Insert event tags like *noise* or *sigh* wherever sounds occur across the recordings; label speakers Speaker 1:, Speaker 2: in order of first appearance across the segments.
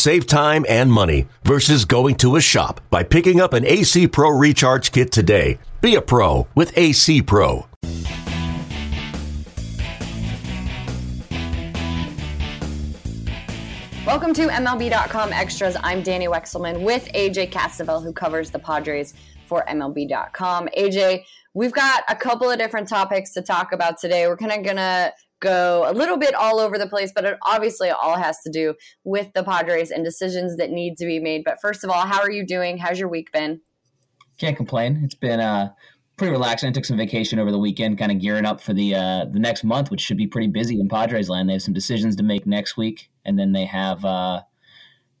Speaker 1: Save time and money versus going to a shop by picking up an AC Pro Recharge Kit today. Be a pro with AC Pro.
Speaker 2: Welcome to MLB.com Extras. I'm Danny Wexelman with AJ Cassavell, who covers the Padres for MLB.com. AJ, we've got a couple of different topics to talk about today. We're kind of going to go a little bit all over the place, but it obviously all has to do with the Padres and decisions that need to be made. But first of all, how are you doing? How's your week been?
Speaker 3: Can't complain. It's been uh, pretty relaxing. I took some vacation over the weekend, kind of gearing up for the uh, the next month, which should be pretty busy in Padres land. They have some decisions to make next week, and then they have uh,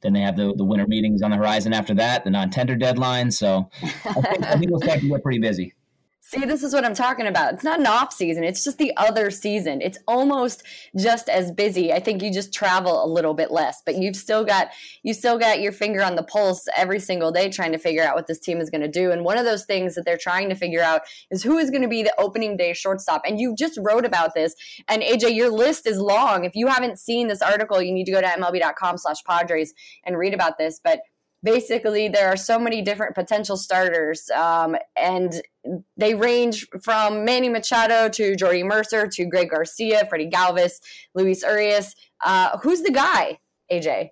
Speaker 3: then they have the the winter meetings on the horizon after that, the non tender deadline. So I think, I think we'll start to get pretty busy.
Speaker 2: See, this is what I'm talking about. It's not an off season, it's just the other season. It's almost just as busy. I think you just travel a little bit less, but you've still got you still got your finger on the pulse every single day trying to figure out what this team is going to do. And one of those things that they're trying to figure out is who is going to be the opening day shortstop. And you just wrote about this. And AJ, your list is long. If you haven't seen this article, you need to go to MLB.com/Padres and read about this. But basically there are so many different potential starters um, and they range from manny machado to jordy mercer to greg garcia freddie galvis luis urias. Uh, who's the guy aj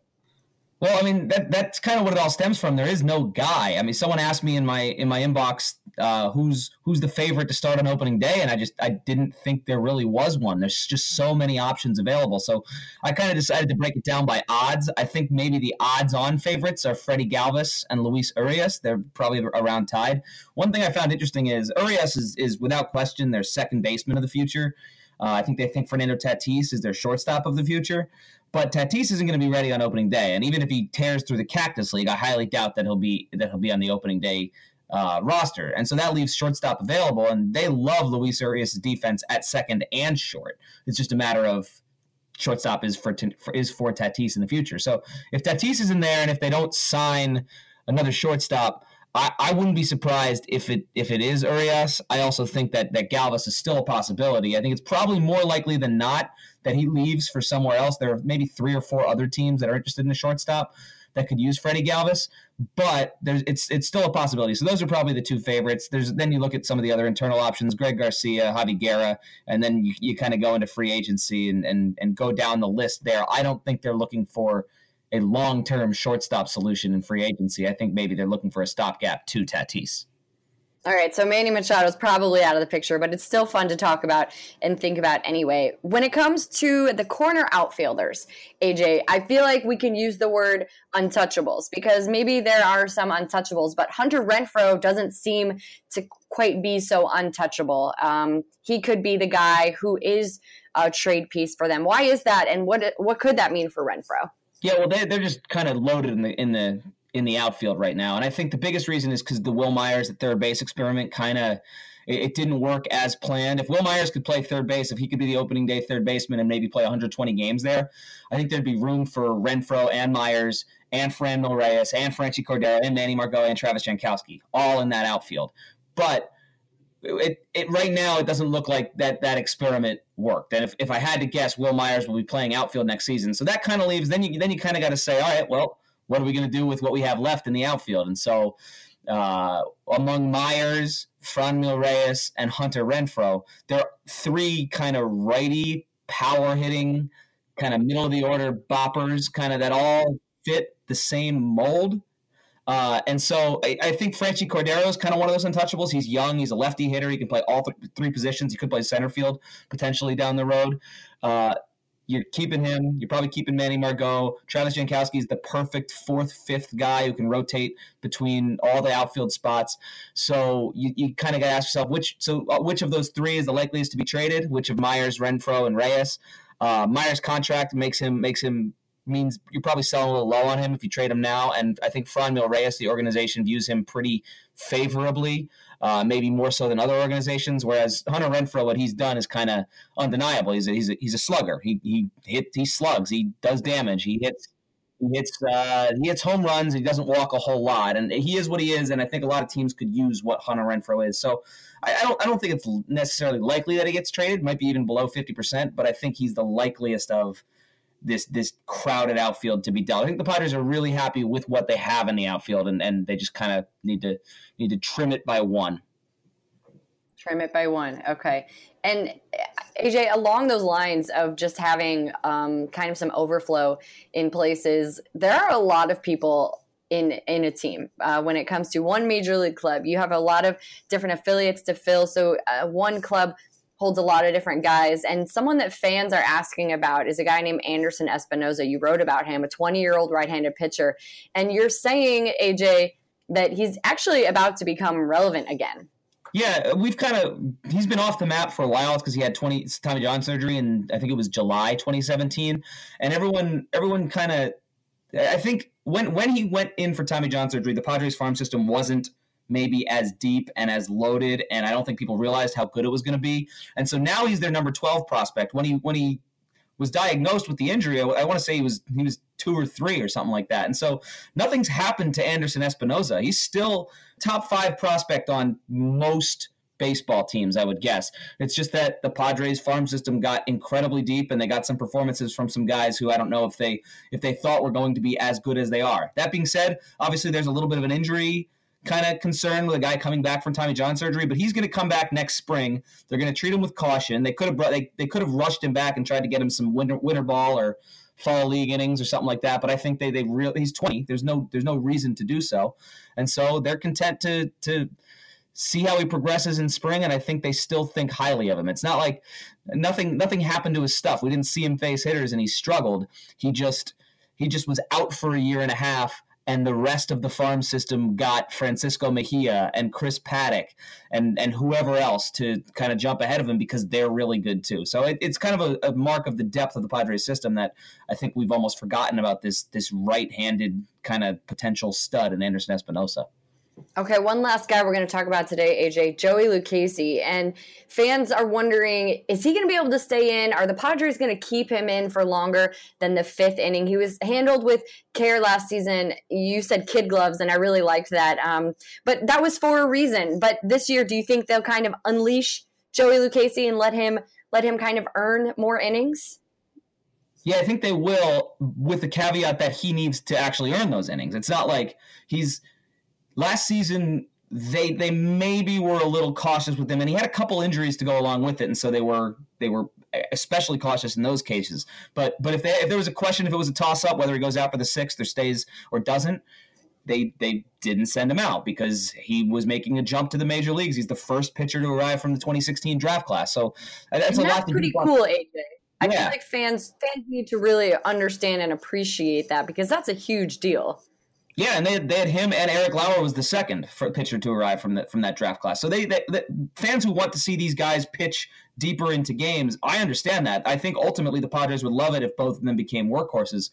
Speaker 3: well, I mean that that's kind of what it all stems from. There is no guy. I mean, someone asked me in my in my inbox uh, who's who's the favorite to start on opening day, and I just I didn't think there really was one. There's just so many options available. So I kind of decided to break it down by odds. I think maybe the odds-on favorites are Freddie Galvis and Luis Urias. They're probably around tied. One thing I found interesting is Urias is is without question their second baseman of the future. Uh, I think they think Fernando Tatis is their shortstop of the future. But Tatis isn't going to be ready on opening day, and even if he tears through the Cactus League, I highly doubt that he'll be that he'll be on the opening day uh, roster. And so that leaves shortstop available, and they love Luis Urias' defense at second and short. It's just a matter of shortstop is for, for is for Tatis in the future. So if Tatis is in there, and if they don't sign another shortstop, I, I wouldn't be surprised if it if it is Urias. I also think that that Galvis is still a possibility. I think it's probably more likely than not that he leaves for somewhere else. There are maybe three or four other teams that are interested in the shortstop that could use Freddie Galvis, but there's it's it's still a possibility. So those are probably the two favorites. There's then you look at some of the other internal options, Greg Garcia, Javi Guerra, and then you, you kind of go into free agency and, and and go down the list there. I don't think they're looking for a long-term shortstop solution in free agency. I think maybe they're looking for a stopgap to Tatis.
Speaker 2: All right, so Manny Machado is probably out of the picture, but it's still fun to talk about and think about anyway. When it comes to the corner outfielders, AJ, I feel like we can use the word untouchables because maybe there are some untouchables, but Hunter Renfroe doesn't seem to quite be so untouchable. Um, he could be the guy who is a trade piece for them. Why is that, and what what could that mean for Renfroe?
Speaker 3: Yeah, well, they they're just kind of loaded in the in the in the outfield right now. And I think the biggest reason is because the Wil Myers at third base experiment kind of it, it, didn't work as planned. If Wil Myers could play third base, if he could be the opening day third baseman and maybe play 120 games there, I think there'd be room for Renfroe and Myers and Franmil Reyes and Franchy Cordero and Manny Margot and Travis Jankowski all in that outfield. But it, it right now it doesn't look like that that experiment worked. And if, if I had to guess, Wil Myers will be playing outfield next season. So that kind of leaves then you then you kind of got to say, all right, well, what are we going to do with what we have left in the outfield? And so, uh, among Myers, Franmil Reyes, and Hunter Renfroe, there are three kind of righty, power hitting, kind of middle of the order boppers, kind of that all fit the same mold. Uh, and so I, I think Franchy Cordero is kind of one of those untouchables. He's young. He's a lefty hitter. He can play all th- three positions. He could play center field potentially down the road. Uh, you're keeping him. You're probably keeping Manny Margot. Travis Jankowski is the perfect fourth, fifth guy who can rotate between all the outfield spots. So you, you kind of got to ask yourself which so uh, which of those three is the likeliest to be traded? Which of Myers, Renfroe, and Reyes? Uh, Myers' contract makes him makes him means you're probably selling a little low on him if you trade him now. And I think Franmil Reyes, the organization, views him pretty favorably, uh, maybe more so than other organizations. Whereas Hunter Renfroe, what he's done is kind of undeniable. He's a, he's a, he's a slugger. He he hit he slugs. He does damage. He hits he hits uh, he hits home runs. He doesn't walk a whole lot, and he is what he is. And I think a lot of teams could use what Hunter Renfroe is. So I, I don't I don't think it's necessarily likely that he gets traded. Might be even below fifty percent, but I think he's the likeliest of this this crowded outfield to be dealt. I think the Padres are really happy with what they have in the outfield, and, and they just kind of need to need to trim it by one.
Speaker 2: Trim it by one. Okay. And AJ, along those lines of just having um, kind of some overflow in places, there are a lot of people in in a team uh, when it comes to one major league club. You have a lot of different affiliates to fill. So uh, one club holds a lot of different guys. And someone that fans are asking about is a guy named Anderson Espinoza. You wrote about him, a 20 year old right handed pitcher. And you're saying, AJ, that he's actually about to become relevant again.
Speaker 3: Yeah, we've kind of he's been off the map for a while. Because he had twenty Tommy John surgery, and I think it was July 2017. And everyone, everyone kind of, I think when when he went in for Tommy John surgery, the Padres farm system wasn't maybe as deep and as loaded, and I don't think people realized how good it was going to be. And so now he's their number 12 prospect. When he when he was diagnosed with the injury, I, I want to say he was he was two or three or something like that. And so nothing's happened to Anderson Espinoza. He's still top five prospect on most baseball teams, I would guess. It's just that the Padres farm system got incredibly deep and they got some performances from some guys who I don't know if they if they thought were going to be as good as they are. That being said, obviously there's a little bit of an injury kind of concern with a guy coming back from Tommy John surgery, but he's going to come back next spring. They're going to treat him with caution. They could have brought, they, they could have rushed him back and tried to get him some winter winter ball or fall league innings or something like that. But I think they they really he's 20. There's no there's no reason to do so, and so they're content to to see how he progresses in spring. And I think they still think highly of him. It's not like nothing nothing happened to his stuff. We didn't see him face hitters and he struggled. He just he just was out for a year and a half and the rest of the farm system got Francisco Mejia and Chris Paddack and and whoever else to kind of jump ahead of him because they're really good too. So it, it's kind of a, a, mark of the depth of the Padres system that I think we've almost forgotten about this this right-handed kind of potential stud in Anderson Espinoza.
Speaker 2: Okay, one last guy we're going to talk about today, AJ, Joey Lucchesi. And fans are wondering, is he going to be able to stay in? Are the Padres going to keep him in for longer than the fifth inning? He was handled with care last season. You said kid gloves, and I really liked that. Um, but that was for a reason. But this year, do you think they'll kind of unleash Joey Lucchesi and let him let him kind of earn more innings?
Speaker 3: Yeah, I think they will, with the caveat that he needs to actually earn those innings. It's not like he's – last season they they maybe were a little cautious with him, and he had a couple injuries to go along with it, and so they were they were especially cautious in those cases. But but if they, if there was a question, if it was a toss up whether he goes out for the sixth or stays or doesn't, they they didn't send him out because he was making a jump to the major leagues. He's the first pitcher to arrive from the 2016 draft class, so
Speaker 2: uh, that's a that's lot. pretty cool, AJ. I yeah. feel like fans fans need to really understand and appreciate that because that's a huge deal.
Speaker 3: Yeah, and they, they had him and Eric Lauer was the second pitcher to arrive from that from that draft class. So they, they, fans who want to see these guys pitch deeper into games, I understand that. I think ultimately the Padres would love it if both of them became workhorses,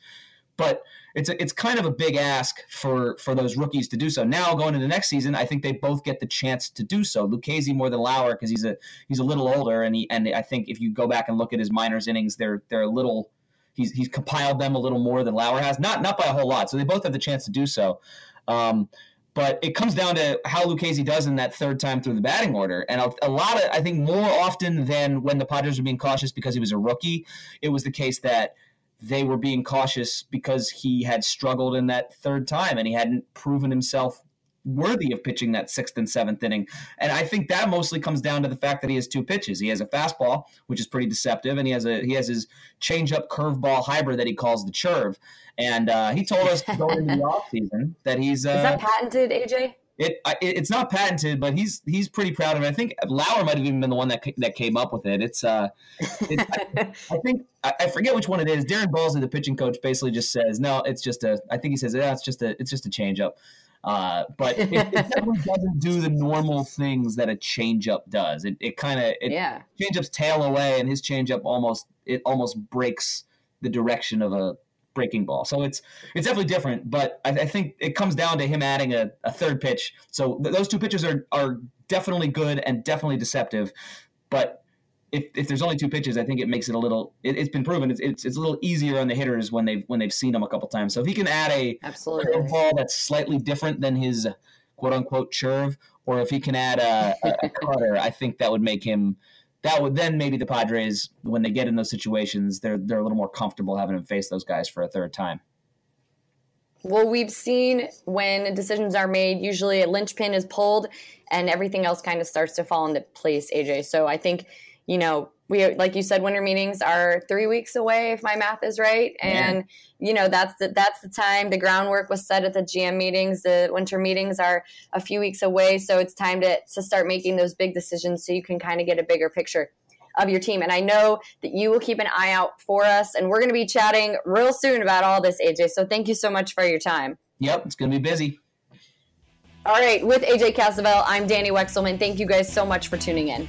Speaker 3: but it's a, it's kind of a big ask for for those rookies to do so. Now going into the next season, I think they both get the chance to do so. Lucchesi more than Lauer because he's a he's a little older, and he and I think if you go back and look at his minors innings, they're they're a little He's he's compiled them a little more than Lauer has, not not by a whole lot. So they both have the chance to do so. Um, but it comes down to how Lucchesi does in that third time through the batting order. And a, a, lot of, I think, more often than when the Padres were being cautious because he was a rookie, it was the case that they were being cautious because he had struggled in that third time and he hadn't proven himself worthy of pitching that sixth and seventh inning. And I think that mostly comes down to the fact that he has two pitches. He has a fastball, which is pretty deceptive, and he has a he has his changeup curveball hybrid that he calls the churve. And uh, he told us *laughs* going into the offseason that he's uh,
Speaker 2: is that patented, AJ?
Speaker 3: It, it, it's not patented, but he's he's pretty proud of it. I think Lauer might have even been the one that that came up with it. It's uh, it, I, *laughs* I, think I, I, forget which one it is. Darren Balsley, the pitching coach, basically just says, "No, it's just a. I think he says, "Yeah, it's just a it's just a changeup." Uh, but it, it, *laughs* definitely doesn't do the normal things that a changeup does. It, it kind of it yeah. changeups tail away, and his changeup almost it almost breaks the direction of a breaking ball. So it's it's definitely different. But I, I think it comes down to him adding a, a third pitch. So th- those two pitches are are definitely good and definitely deceptive. But if, if there's only two pitches, I think it makes it a little. It, has been proven it's, it's, it's a little easier on the hitters when they've when they've seen them a couple times. So if he can add a
Speaker 2: absolutely
Speaker 3: ball that's slightly different than his quote unquote curve, or if he can add a, a *laughs* cutter, I think that would make him. That would then maybe the Padres, when they get in those situations, they're they're a little more comfortable having him face those guys for a third time.
Speaker 2: Well, we've seen when decisions are made, usually a linchpin is pulled and everything else kind of starts to fall into place, AJ. So I think, you know, we like you said winter meetings are three weeks away if my math is right. And you know that's the that's the time the groundwork was set at the gm meetings. The winter meetings are a few weeks away so it's time to, to start making those big decisions so you can kind of get a bigger picture of your team. And i know that you will keep an eye out for us and we're going to be chatting real soon about all this aj so thank you so much for your time.
Speaker 3: Yep it's going to be busy.
Speaker 2: All right with aj cassavell i'm danny wexelman. Thank you guys so much for tuning in